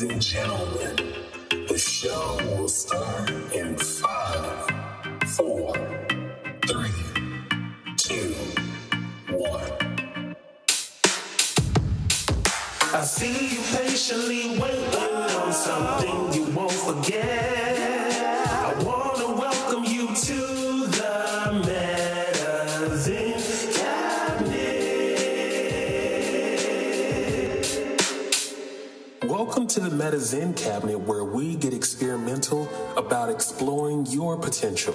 Ladies and gentlemen, the show will start in five, four, three, two, one. I see you patiently waiting on something you won't forget. To the Medizen Cabinet, where we get experimental about exploring your potential.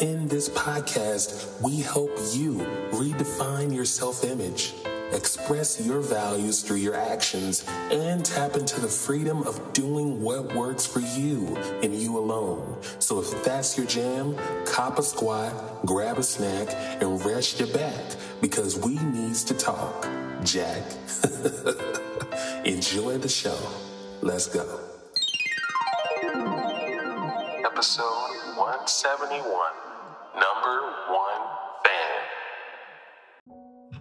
In this podcast, we help you redefine your self image, express your values through your actions, and tap into the freedom of doing what works for you and you alone. So if that's your jam, cop a squat, grab a snack, and rest your back because we needs to talk. Jack. Enjoy the show. Let's go. Episode 171 Number One Fan.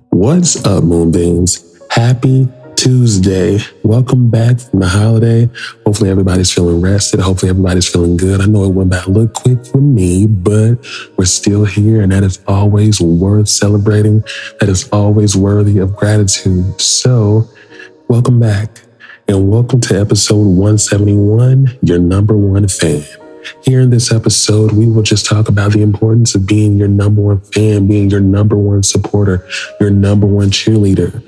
What's up, Moonbeams? Happy Tuesday. Welcome back from the holiday. Hopefully, everybody's feeling rested. Hopefully, everybody's feeling good. I know it went by a little quick for me, but we're still here, and that is always worth celebrating. That is always worthy of gratitude. So, welcome back, and welcome to episode 171, your number one fan. Here in this episode, we will just talk about the importance of being your number one fan, being your number one supporter, your number one cheerleader.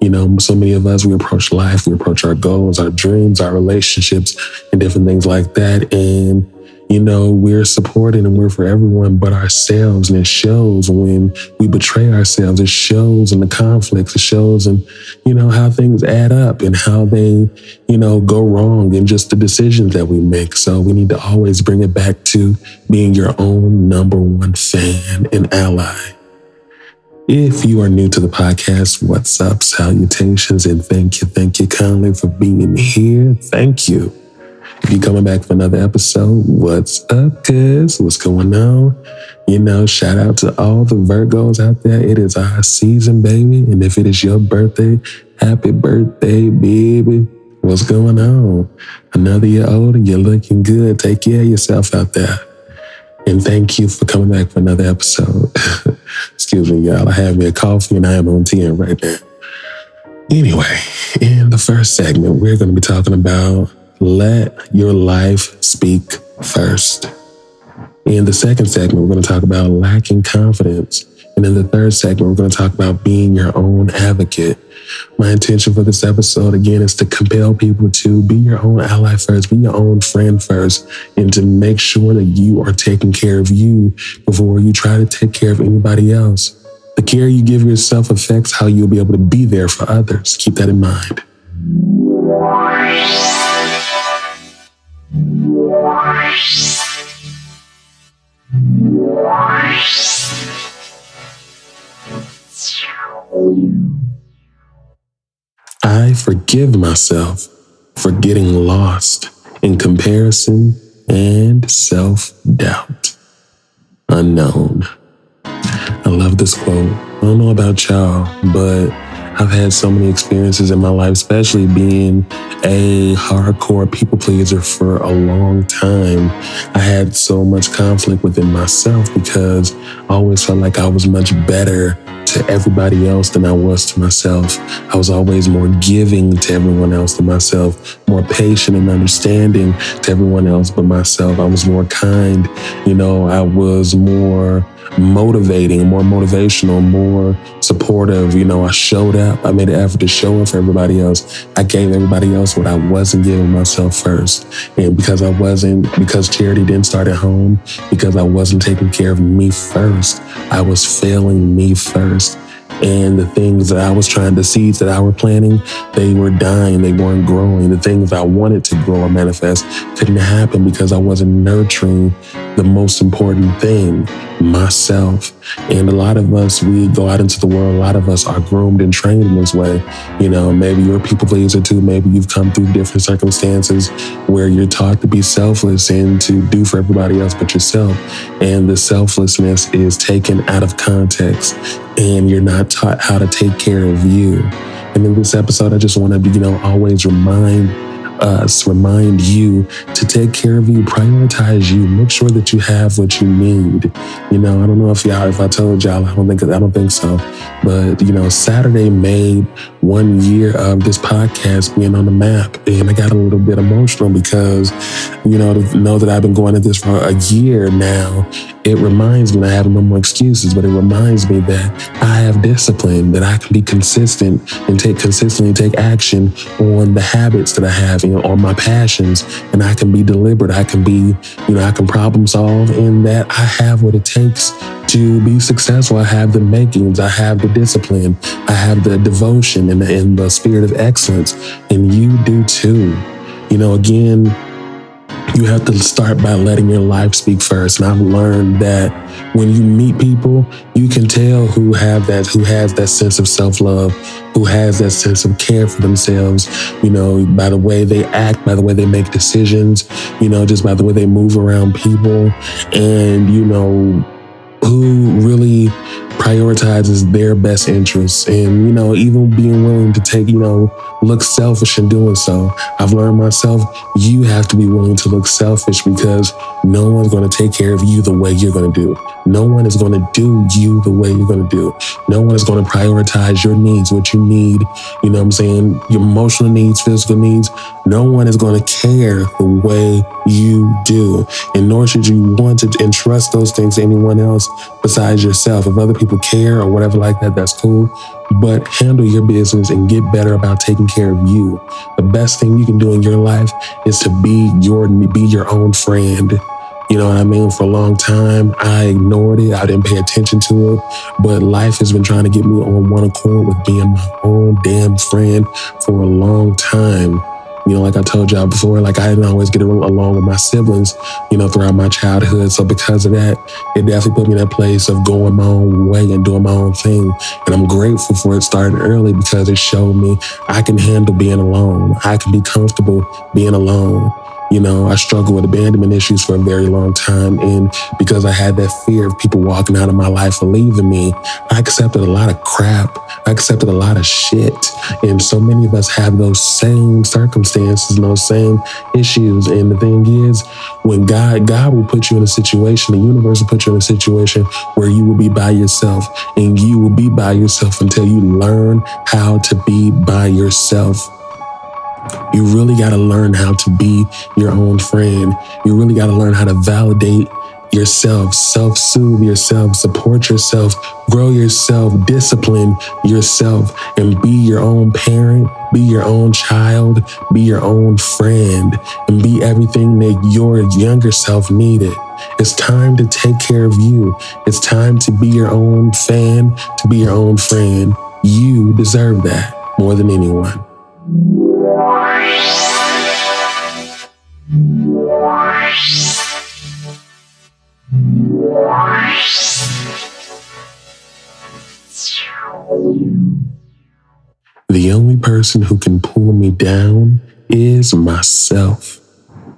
You know, so many of us, we approach life, we approach our goals, our dreams, our relationships, and different things like that. And, you know, we're supported and we're for everyone but ourselves. And it shows when we betray ourselves. It shows in the conflicts. It shows in, you know, how things add up and how they, you know, go wrong and just the decisions that we make. So we need to always bring it back to being your own number one fan and ally. If you are new to the podcast, what's up? Salutations and thank you, thank you kindly for being here. Thank you. You're coming back for another episode, what's up, cuz? What's going on? You know, shout out to all the Virgos out there. It is our season, baby. And if it is your birthday, happy birthday, baby. What's going on? Another year older, you're looking good. Take care of yourself out there. And thank you for coming back for another episode. Excuse me, y'all. I have me a coffee and I am on 10 right now. Anyway, in the first segment, we're going to be talking about let your life speak first. In the second segment, we're going to talk about lacking confidence. And in the third segment, we're going to talk about being your own advocate. My intention for this episode, again, is to compel people to be your own ally first, be your own friend first, and to make sure that you are taking care of you before you try to take care of anybody else. The care you give yourself affects how you'll be able to be there for others. Keep that in mind. I forgive myself for getting lost in comparison and self doubt. Unknown. I love this quote. I don't know about y'all, but I've had so many experiences in my life, especially being a hardcore people pleaser for a long time. I had so much conflict within myself because I always felt like I was much better to everybody else than I was to myself. I was always more giving to everyone else than myself, more patient and understanding to everyone else but myself. I was more kind. You know, I was more motivating, more motivational, more supportive. You know, I showed up. I made an effort to show up for everybody else. I gave everybody else what I wasn't giving myself first. And because I wasn't, because charity didn't start at home, because I wasn't taking care of me first, I was failing me first. And the things that I was trying, the seeds that I were planting, they were dying. They weren't growing. The things I wanted to grow or manifest couldn't happen because I wasn't nurturing the most important thing, myself. And a lot of us, we go out into the world, a lot of us are groomed and trained in this way. You know, maybe you're a people pleaser too. Maybe you've come through different circumstances where you're taught to be selfless and to do for everybody else but yourself. And the selflessness is taken out of context and you're not taught how to take care of you. And in this episode, I just want to, you know, always remind us, remind you to take care of you, prioritize you, make sure that you have what you need. You know, I don't know if y'all, if I told y'all, I don't think, I don't think so. But, you know, Saturday made one year of this podcast being on the map. And I got a little bit emotional because, you know, to know that I've been going at this for a year now, it reminds me, I have no more excuses, but it reminds me that I have discipline, that I can be consistent and take consistently take action on the habits that I have, know, on my passions. And I can be deliberate. I can be, you know, I can problem solve and that I have what it takes to be successful. I have the makings, I have the discipline, I have the devotion and, and the spirit of excellence. And you do too. You know, again, you have to start by letting your life speak first. And I've learned that when you meet people, you can tell who have that, who has that sense of self-love, who has that sense of care for themselves, you know, by the way they act, by the way they make decisions, you know, just by the way they move around people. And, you know, who really prioritizes their best interests. And you know even being willing to take you know look selfish in doing so i've learned myself you have to be willing to look selfish because no one's going to take care of you the way you're going to do. No one is going to do you the way you're going to do. No one is going to prioritize your needs what you need you know what i'm saying your emotional needs physical needs. No one is going to care the way you do. And nor should you want to entrust those things to anyone else besides yourself. If other people people care or whatever like that, that's cool. But handle your business and get better about taking care of you. The best thing you can do in your life is to be your be your own friend. You know what I mean? For a long time, I ignored it. I didn't pay attention to it. But life has been trying to get me on one accord with being my own damn friend for a long time. You know, like I told y'all before, like I didn't always get along with my siblings, you know, throughout my childhood. So because of that, it definitely put me in that place of going my own way and doing my own thing. And I'm grateful for it starting early because it showed me I can handle being alone. I can be comfortable being alone. You know, I struggled with abandonment issues for a very long time. And because I had that fear of people walking out of my life and leaving me, I accepted a lot of crap. I accepted a lot of shit. And so many of us have those same circumstances and those same issues. And the thing is, when God, God will put you in a situation, the universe will put you in a situation where you will be by yourself and you will be by yourself until you learn how to be by yourself. You really got to learn how to be your own friend. You really got to learn how to validate yourself, self soothe yourself, support yourself, grow yourself, discipline yourself, and be your own parent, be your own child, be your own friend, and be everything that your younger self needed. It's time to take care of you. It's time to be your own fan, to be your own friend. You deserve that more than anyone. The only person who can pull me down is myself.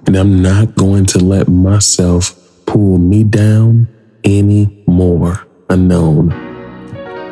And I'm not going to let myself pull me down anymore. Unknown.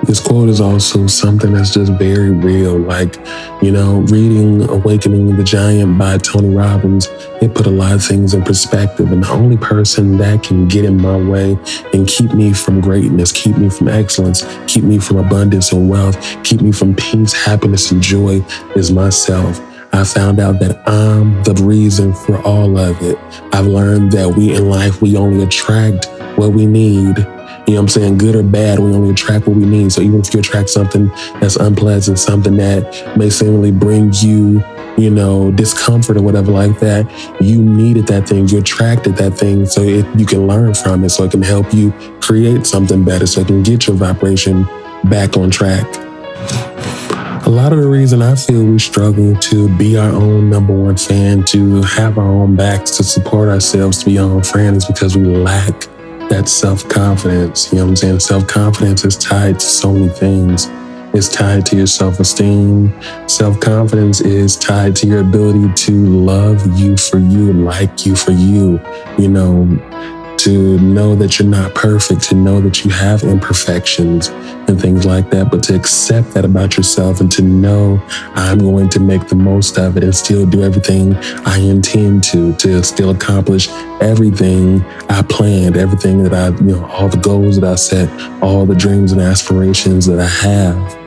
This quote is also something that's just very real. Like, you know, reading Awakening the Giant by Tony Robbins, it put a lot of things in perspective. And the only person that can get in my way and keep me from greatness, keep me from excellence, keep me from abundance and wealth, keep me from peace, happiness, and joy is myself. I found out that I'm the reason for all of it. I've learned that we in life, we only attract what we need. You know what I'm saying? Good or bad, we only attract what we need. So even if you attract something that's unpleasant, something that may seemingly bring you, you know, discomfort or whatever like that, you needed that thing. You attracted that thing so it, you can learn from it, so it can help you create something better, so it can get your vibration back on track. A lot of the reason I feel we struggle to be our own number one fan, to have our own backs, to support ourselves, to be our own friend is because we lack that self confidence. You know what I'm saying? Self confidence is tied to so many things. It's tied to your self esteem. Self confidence is tied to your ability to love you for you, like you for you, you know, to know that you're not perfect, to know that you have imperfections and things like that, but to accept that about yourself and to know I'm going to make the most of it and still do everything I intend to, to still accomplish everything I planned, everything that I, you know, all the goals that I set, all the dreams and aspirations that I have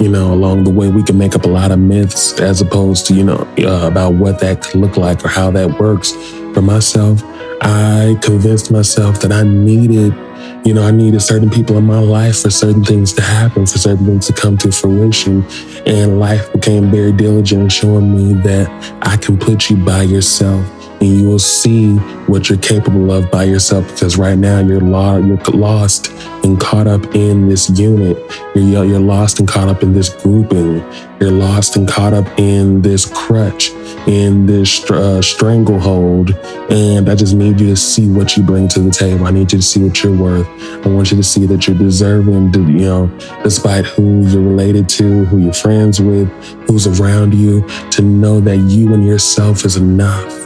you know, along the way, we can make up a lot of myths as opposed to, you know, uh, about what that could look like or how that works. For myself, I convinced myself that I needed, you know, I needed certain people in my life for certain things to happen, for certain things to come to fruition. And life became very diligent in showing me that I can put you by yourself and you will see what you're capable of by yourself because right now you're, lo- you're lost and caught up in this unit. You're, you're lost and caught up in this grouping. You're lost and caught up in this crutch, in this uh, stranglehold. And I just need you to see what you bring to the table. I need you to see what you're worth. I want you to see that you're deserving, to, you know, despite who you're related to, who you're friends with, who's around you, to know that you and yourself is enough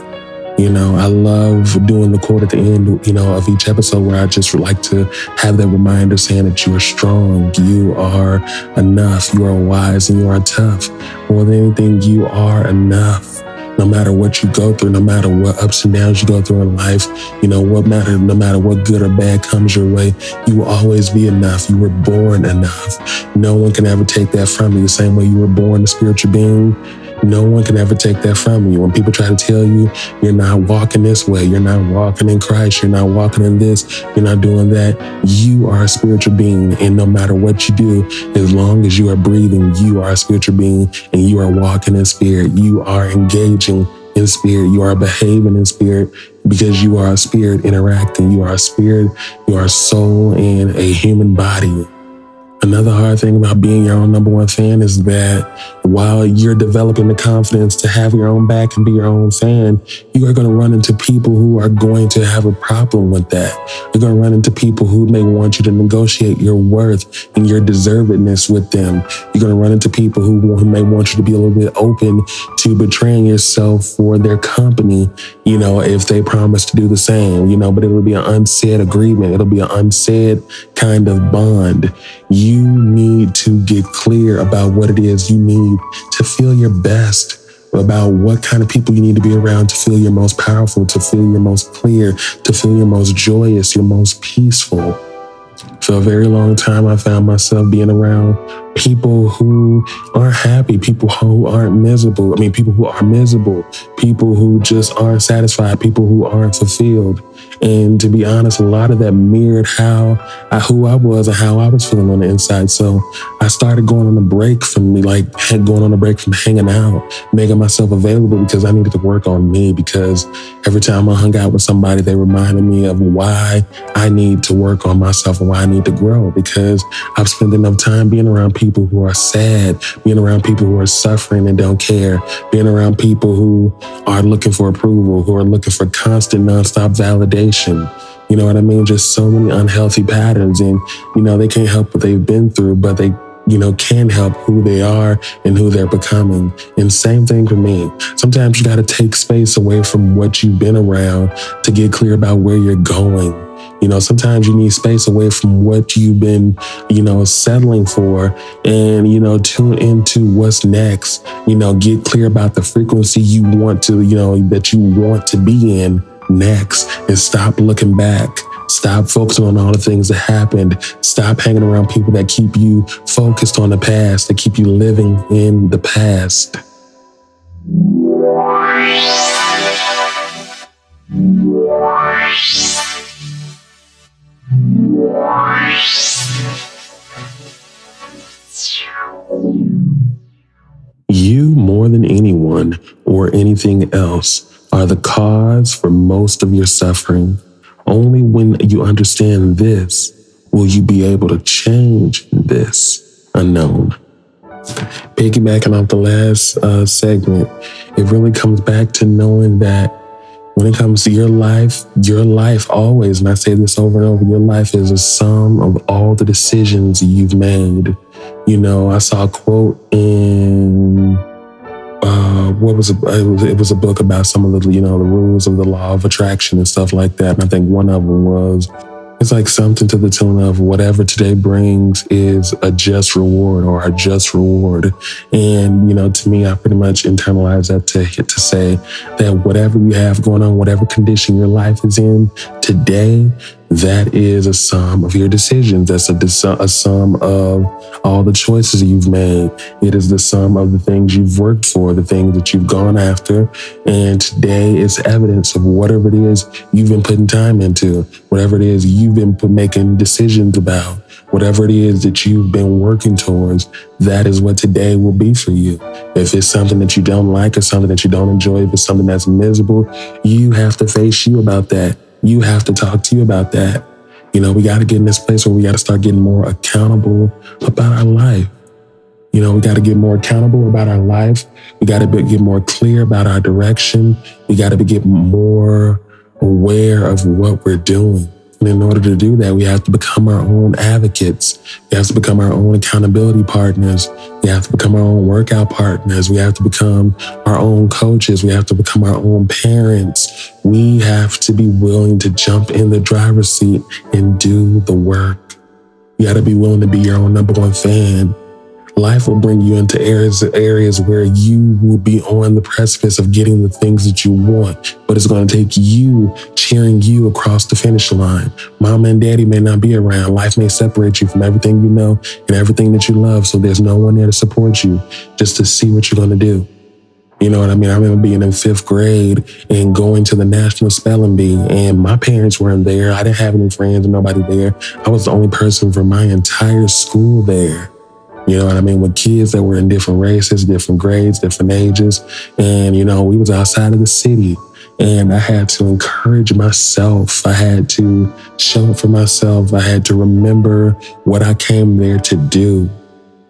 you know, I love doing the quote at the end, you know, of each episode where I just like to have that reminder saying that you are strong, you are enough, you are wise, and you are tough. More than anything, you are enough. No matter what you go through, no matter what ups and downs you go through in life, you know, what matter, no matter what good or bad comes your way, you will always be enough. You were born enough. No one can ever take that from you. The same way you were born a spiritual being, no one can ever take that from you. When people try to tell you you're not walking this way, you're not walking in Christ, you're not walking in this, you're not doing that, you are a spiritual being. And no matter what you do, as long as you are breathing, you are a spiritual being and you are walking in spirit. You are engaging in spirit. You are behaving in spirit because you are a spirit interacting. You are a spirit, you are a soul and a human body. Another hard thing about being your own number one fan is that while you're developing the confidence to have your own back and be your own fan, you are going to run into people who are going to have a problem with that. You're going to run into people who may want you to negotiate your worth and your deservedness with them. You're going to run into people who, who may want you to be a little bit open to betraying yourself for their company, you know, if they promise to do the same, you know, but it'll be an unsaid agreement. It'll be an unsaid kind of bond. You need to get clear about what it is you need to feel your best about what kind of people you need to be around to feel your most powerful, to feel your most clear, to feel your most joyous, your most peaceful. For a very long time, I found myself being around people who aren't happy, people who aren't miserable. I mean, people who are miserable, people who just aren't satisfied, people who aren't fulfilled. And to be honest, a lot of that mirrored how I, who I was and how I was feeling on the inside. So I started going on a break from me, like going on a break from hanging out, making myself available because I needed to work on me. Because every time I hung out with somebody, they reminded me of why I need to work on myself and why I need to grow. Because I've spent enough time being around people who are sad, being around people who are suffering and don't care, being around people who are looking for approval, who are looking for constant, nonstop validation. You know what I mean? Just so many unhealthy patterns. And, you know, they can't help what they've been through, but they you know, can help who they are and who they're becoming. And same thing for me. Sometimes you got to take space away from what you've been around to get clear about where you're going. You know, sometimes you need space away from what you've been, you know, settling for and, you know, tune into what's next. You know, get clear about the frequency you want to, you know, that you want to be in next and stop looking back. Stop focusing on all the things that happened. Stop hanging around people that keep you focused on the past, that keep you living in the past. You, more than anyone or anything else, are the cause for most of your suffering. Only when you understand this will you be able to change this unknown. Piggybacking off the last uh, segment, it really comes back to knowing that when it comes to your life, your life always, and I say this over and over, your life is a sum of all the decisions you've made. You know, I saw a quote in uh, what was it? It was, it was a book about some of the you know the rules of the law of attraction and stuff like that. And I think one of them was it's like something to the tune of whatever today brings is a just reward or a just reward. And, you know, to me, I pretty much internalize that to to say that whatever you have going on, whatever condition your life is in today, that is a sum of your decisions. That's a, a sum of all the choices you've made. It is the sum of the things you've worked for, the things that you've gone after. And today is evidence of whatever it is you've been putting time into, whatever it is you've been making decisions about, whatever it is that you've been working towards. That is what today will be for you. If it's something that you don't like or something that you don't enjoy, if it's something that's miserable, you have to face you about that you have to talk to you about that. You know, we got to get in this place where we got to start getting more accountable about our life. You know, we got to get more accountable about our life. We got to get more clear about our direction. We got to get more aware of what we're doing. And in order to do that, we have to become our own advocates. We have to become our own accountability partners. We have to become our own workout partners. We have to become our own coaches. We have to become our own parents. We have to be willing to jump in the driver's seat and do the work. You got to be willing to be your own number one fan. Life will bring you into areas areas where you will be on the precipice of getting the things that you want, but it's going to take you cheering you across the finish line. Mom and daddy may not be around. Life may separate you from everything you know and everything that you love, so there's no one there to support you just to see what you're going to do. You know what I mean? I remember being in fifth grade and going to the National Spelling Bee, and my parents weren't there. I didn't have any friends, nobody there. I was the only person from my entire school there. You know what I mean? With kids that were in different races, different grades, different ages. And, you know, we was outside of the city and I had to encourage myself. I had to show up for myself. I had to remember what I came there to do.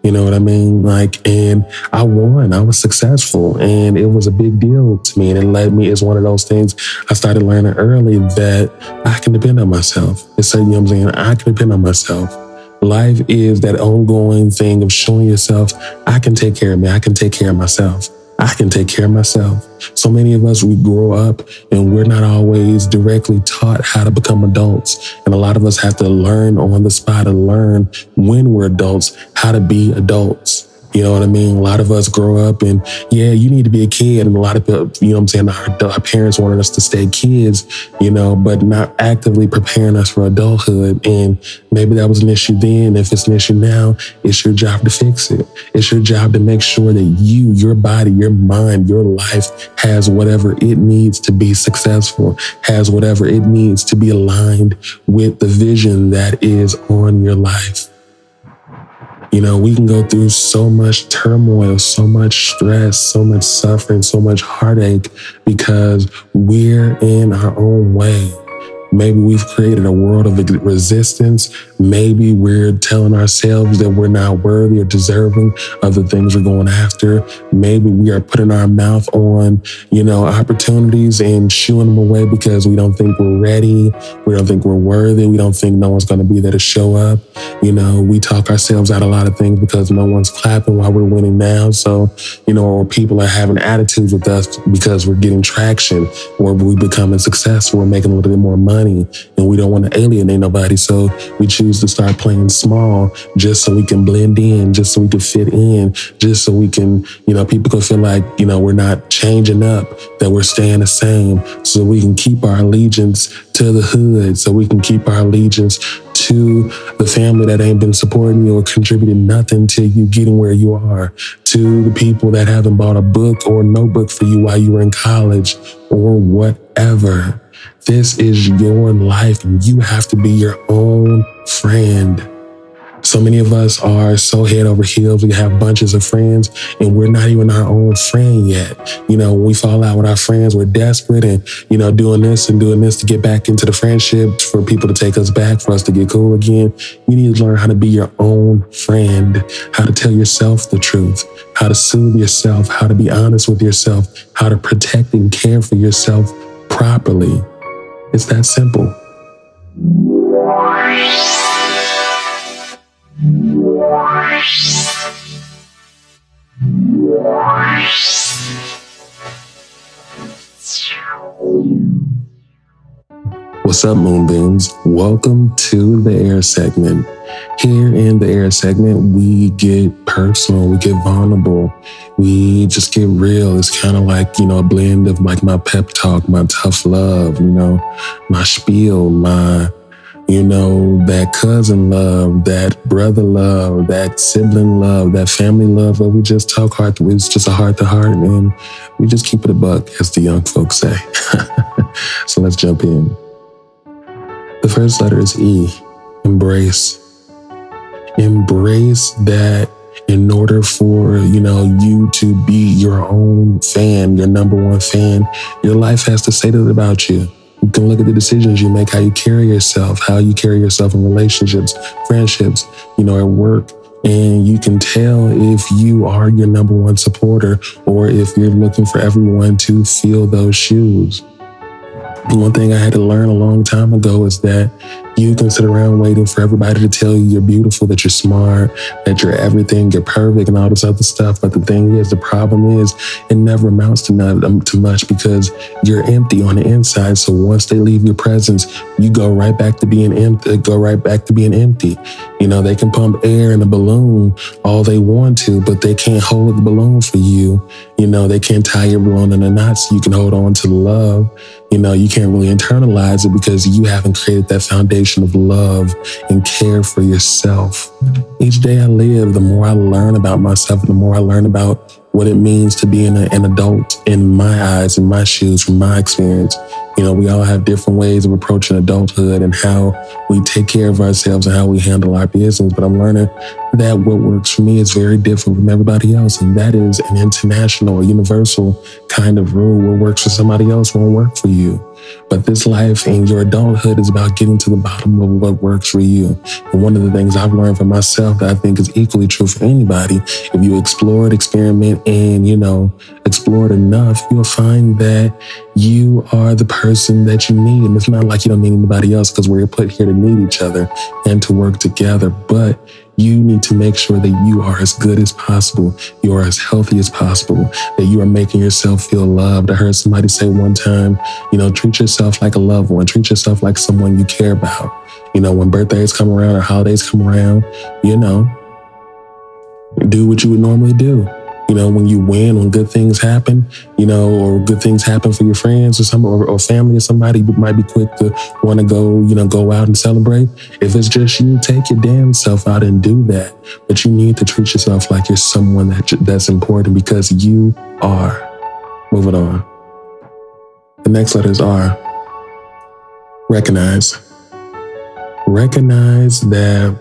You know what I mean? Like, and I won. I was successful, and it was a big deal to me. And it led me. It's one of those things I started learning early that I can depend on myself. It's so, you know what I'm saying. I can depend on myself. Life is that ongoing thing of showing yourself, I can take care of me, I can take care of myself. I can take care of myself. So many of us, we grow up and we're not always directly taught how to become adults. And a lot of us have to learn on the spot and learn when we're adults how to be adults. You know what I mean? A lot of us grow up and yeah, you need to be a kid. And a lot of people, you know what I'm saying? Our, our, parents wanted us to stay kids, you know, but not actively preparing us for adulthood. And maybe that was an issue then. If it's an issue now, it's your job to fix it. It's your job to make sure that you, your body, your mind, your life has whatever it needs to be successful, has whatever it needs to be aligned with the vision that is on your life. You know, we can go through so much turmoil, so much stress, so much suffering, so much heartache because we're in our own way. Maybe we've created a world of resistance. Maybe we're telling ourselves that we're not worthy or deserving of the things we're going after. Maybe we are putting our mouth on, you know, opportunities and shooing them away because we don't think we're ready. We don't think we're worthy. We don't think no one's going to be there to show up. You know, we talk ourselves out a lot of things because no one's clapping while we're winning now. So, you know, or people are having attitudes with us because we're getting traction or we're becoming successful. We're making a little bit more money money and we don't want to alienate nobody. So we choose to start playing small just so we can blend in, just so we can fit in, just so we can, you know, people can feel like, you know, we're not changing up, that we're staying the same, so we can keep our allegiance to the hood, so we can keep our allegiance to the family that ain't been supporting you or contributing nothing to you getting where you are, to the people that haven't bought a book or notebook for you while you were in college or whatever. This is your life and you have to be your own friend. So many of us are so head over heels. We have bunches of friends and we're not even our own friend yet. You know, when we fall out with our friends, we're desperate and, you know, doing this and doing this to get back into the friendship for people to take us back, for us to get cool again. You need to learn how to be your own friend, how to tell yourself the truth, how to soothe yourself, how to be honest with yourself, how to protect and care for yourself properly. It's that simple. What's up, Moonbeams? Welcome to the air segment. Here in the air segment, we get personal, we get vulnerable, we just get real. It's kind of like, you know, a blend of like my pep talk, my tough love, you know, my spiel, my, you know, that cousin love, that brother love, that sibling love, that family love, where we just talk heart, it's just a heart to heart, and we just keep it a buck, as the young folks say. so let's jump in. The first letter is E, embrace. Embrace that in order for, you know, you to be your own fan, your number one fan, your life has to say that about you. You can look at the decisions you make, how you carry yourself, how you carry yourself in relationships, friendships, you know, at work. And you can tell if you are your number one supporter or if you're looking for everyone to feel those shoes. One thing I had to learn a long time ago is that you can sit around waiting for everybody to tell you you're beautiful, that you're smart, that you're everything, you're perfect, and all this other stuff. But the thing is, the problem is, it never amounts to not um, too much because you're empty on the inside. So once they leave your presence, you go right back to being empty. Go right back to being empty. You know, they can pump air in a balloon all they want to, but they can't hold the balloon for you. You know, they can't tie your balloon in a knot so you can hold on to love. You know, you can't really internalize it because you haven't created that foundation of love and care for yourself. Each day I live, the more I learn about myself, the more I learn about what it means to be an, an adult in my eyes, in my shoes, from my experience. You know, we all have different ways of approaching adulthood and how we take care of ourselves and how we handle our business. But I'm learning that what works for me is very different from everybody else. And that is an international, universal kind of rule. What works for somebody else won't work for you. But this life and your adulthood is about getting to the bottom of what works for you. And one of the things I've learned for myself that I think is equally true for anybody, if you explore it, experiment, and, you know, explore it enough, you'll find that you are the person that you need. And it's not like you don't need anybody else because we're put here to need each other and to work together. But you need to make sure that you are as good as possible, you are as healthy as possible, that you are making yourself feel loved. I heard somebody say one time, you know, treat yourself like a loved one, treat yourself like someone you care about. You know, when birthdays come around or holidays come around, you know, do what you would normally do. You know, when you win, when good things happen, you know, or good things happen for your friends or some or, or family or somebody might be quick to want to go, you know, go out and celebrate. If it's just you, take your damn self out and do that. But you need to treat yourself like you're someone that that's important because you are. Moving on. The next letters are recognize. Recognize that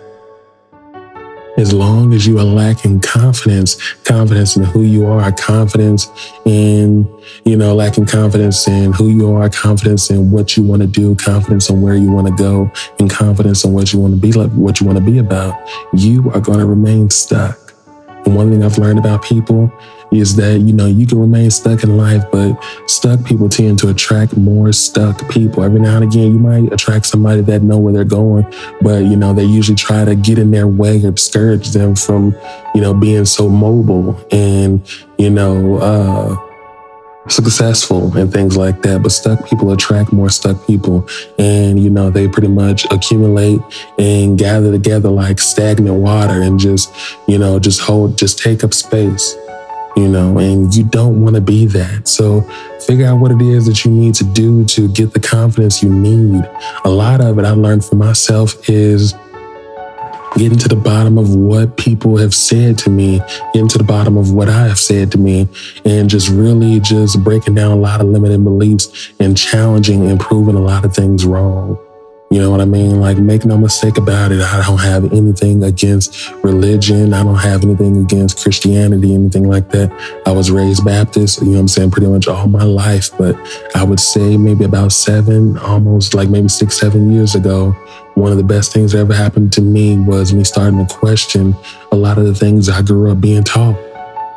as long as you are lacking confidence, confidence in who you are, confidence in, you know, lacking confidence in who you are, confidence in what you want to do, confidence in where you want to go, and confidence in what you want to be like, what you want to be about, you are going to remain stuck. And one thing I've learned about people is that, you know, you can remain stuck in life, but stuck people tend to attract more stuck people. Every now and again, you might attract somebody that know where they're going, but, you know, they usually try to get in their way or discourage them from, you know, being so mobile and, you know, uh, successful and things like that. But stuck people attract more stuck people. And, you know, they pretty much accumulate and gather together like stagnant water and just, you know, just hold, just take up space you know, and you don't want to be that. So figure out what it is that you need to do to get the confidence you need. A lot of it I learned for myself is getting to the bottom of what people have said to me, getting to the bottom of what I have said to me, and just really just breaking down a lot of limiting beliefs and challenging and proving a lot of things wrong. You know what I mean? Like, make no mistake about it. I don't have anything against religion. I don't have anything against Christianity, anything like that. I was raised Baptist, you know what I'm saying, pretty much all my life. But I would say maybe about seven, almost like maybe six, seven years ago, one of the best things that ever happened to me was me starting to question a lot of the things I grew up being taught.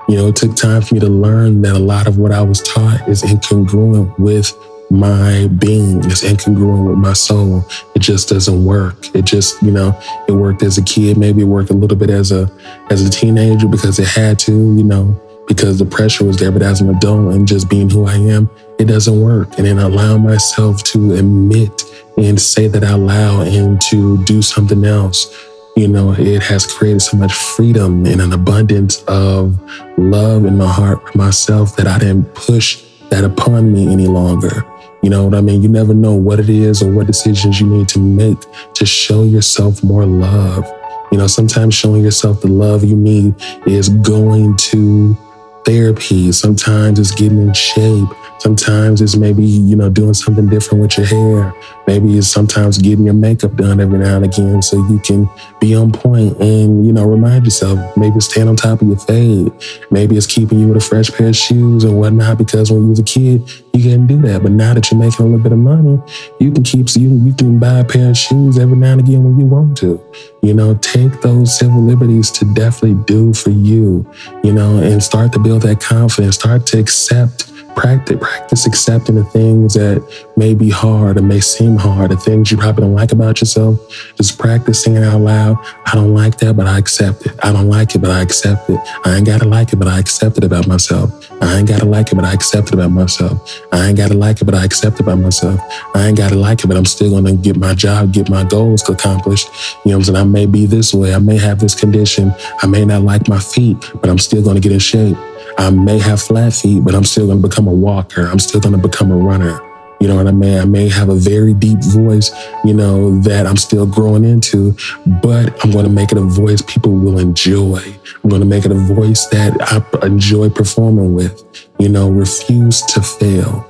You know, it took time for me to learn that a lot of what I was taught is incongruent with my being is incongruent with my soul. It just doesn't work. It just, you know, it worked as a kid. Maybe it worked a little bit as a as a teenager because it had to, you know. because the pressure was there. But as an adult and just being who I am, it doesn't work. And then allow myself to admit and say that out loud and to do something else. You know, it has created so much freedom and an abundance of love in my heart for myself that I didn't push that upon me any longer. You know what I mean? You never know what it is or what decisions you need to make to show yourself more love. You know, sometimes showing yourself the love you need is going to therapy. Sometimes it's getting in shape. Sometimes it's maybe, you know, doing something different with your hair. Maybe it's sometimes getting your makeup done every now and again so you can be on point and, you know, remind yourself. Maybe it's stand on top of your fade. Maybe it's keeping you with a fresh pair of shoes and whatnot because when you was a kid, you couldn't do that. But now that you're making a little bit of money, you can keep, you, you can buy a pair of shoes every now and again when you want to. You know, take those civil liberties to definitely do for you, you know, and start to build that confidence, start to accept practice practice accepting the things that may be hard or may seem hard, the things you probably don't like about yourself. Just practice saying it out loud, I don't like that, but I accept it. I don't like it, but I accept it. I ain't gotta like it, but I accept it about myself. I ain't gotta like it, but I accept it about myself. I ain't gotta like it, but I accept it about myself. I ain't gotta like it, but I'm still gonna get my job, get my goals accomplished. You know what I'm saying? I may be this way. I may have this condition. I may not like my feet, but I'm still gonna get in shape. I may have flat feet, but I'm still going to become a walker. I'm still going to become a runner. You know what I mean? I may have a very deep voice, you know, that I'm still growing into, but I'm going to make it a voice people will enjoy. I'm going to make it a voice that I enjoy performing with. You know, refuse to fail.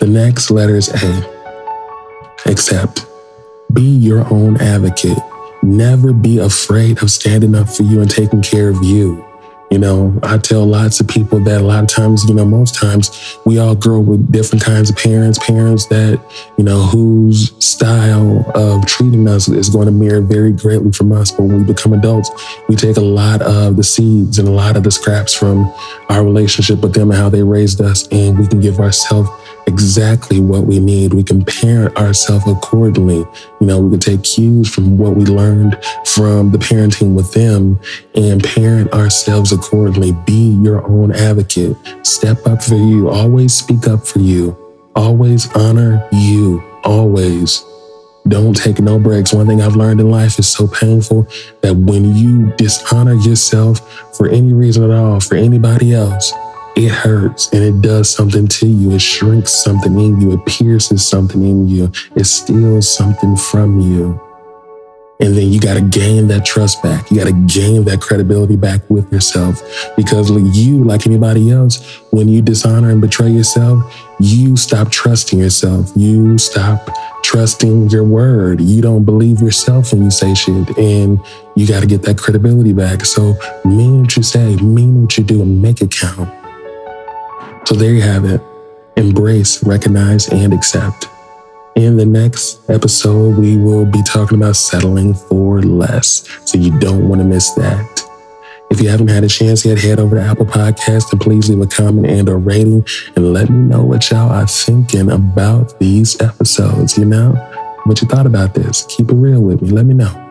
The next letter is A. Accept. Be your own advocate. Never be afraid of standing up for you and taking care of you. You know, I tell lots of people that a lot of times, you know, most times we all grow with different kinds of parents, parents that, you know, whose style of treating us is going to mirror very greatly from us. But when we become adults, we take a lot of the seeds and a lot of the scraps from our relationship with them and how they raised us, and we can give ourselves exactly what we need. We can parent ourselves accordingly. You know, we can take cues from what we learned from the parenting with them and parent ourselves accordingly. Be your own advocate. Step up for you. Always speak up for you. Always honor you. Always. Don't take no breaks. One thing I've learned in life is so painful that when you dishonor yourself for any reason at all, for anybody else, it hurts and it does something to you. It shrinks something in you. It pierces something in you. It steals something from you. And then you got to gain that trust back. You got to gain that credibility back with yourself because you, like anybody else, when you dishonor and betray yourself, you stop trusting yourself. You stop trusting your word. You don't believe yourself when you say shit and you got to get that credibility back. So mean what you say, mean what you do and make it count. So there you have it. Embrace, recognize, and accept. In the next episode, we will be talking about settling for less. So you don't want to miss that. If you haven't had a chance yet, head over to Apple Podcast and please leave a comment and a rating and let me know what y'all are thinking about these episodes. You know, what you thought about this. Keep it real with me. Let me know.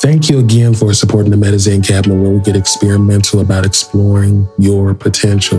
Thank you again for supporting the Medizen Cabinet, where we get experimental about exploring your potential.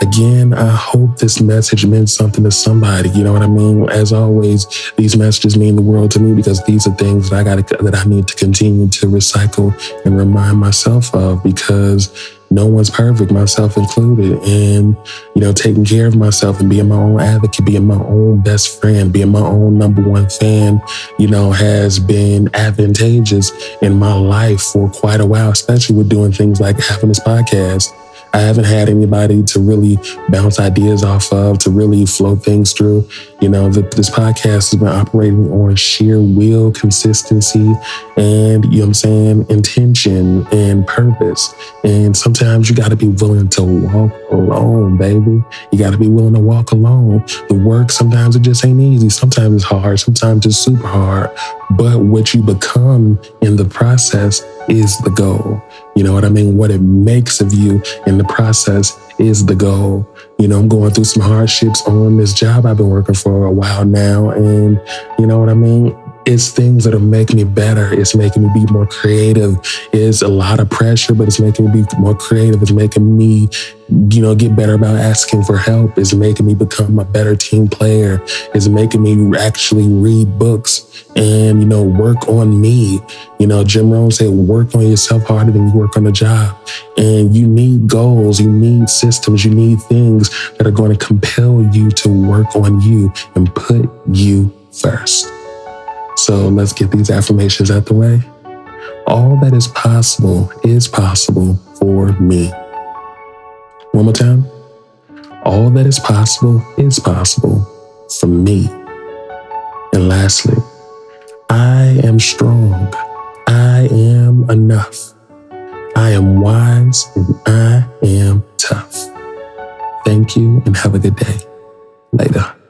Again, I hope this message meant something to somebody. You know what I mean? As always, these messages mean the world to me because these are things that I got that I need to continue to recycle and remind myself of because no one's perfect, myself included. And, you know, taking care of myself and being my own advocate, being my own best friend, being my own number one fan, you know, has been advantageous in my life for quite a while, especially with doing things like having this podcast. I haven't had anybody to really bounce ideas off of, to really flow things through. You know, the, this podcast has been operating on sheer will, consistency, and, you know what I'm saying, intention and purpose. And sometimes you got to be willing to walk alone, baby. You got to be willing to walk alone. The work, sometimes it just ain't easy. Sometimes it's hard. Sometimes it's super hard. But what you become in the process is the goal. You know what I mean? What it makes of you in the process is the goal. You know, I'm going through some hardships on this job I've been working for a while now. And you know what I mean? It's things that are making me better. It's making me be more creative. It's a lot of pressure, but it's making me be more creative. It's making me, you know, get better about asking for help. It's making me become a better team player. It's making me actually read books and, you know, work on me. You know, Jim Rohn said, work on yourself harder than you work on the job. And you need goals, you need systems, you need things that are going to compel you to work on you and put you first. So let's get these affirmations out the way. All that is possible is possible for me. One more time. All that is possible is possible for me. And lastly, I am strong. I am enough. I am wise and I am tough. Thank you and have a good day. Later.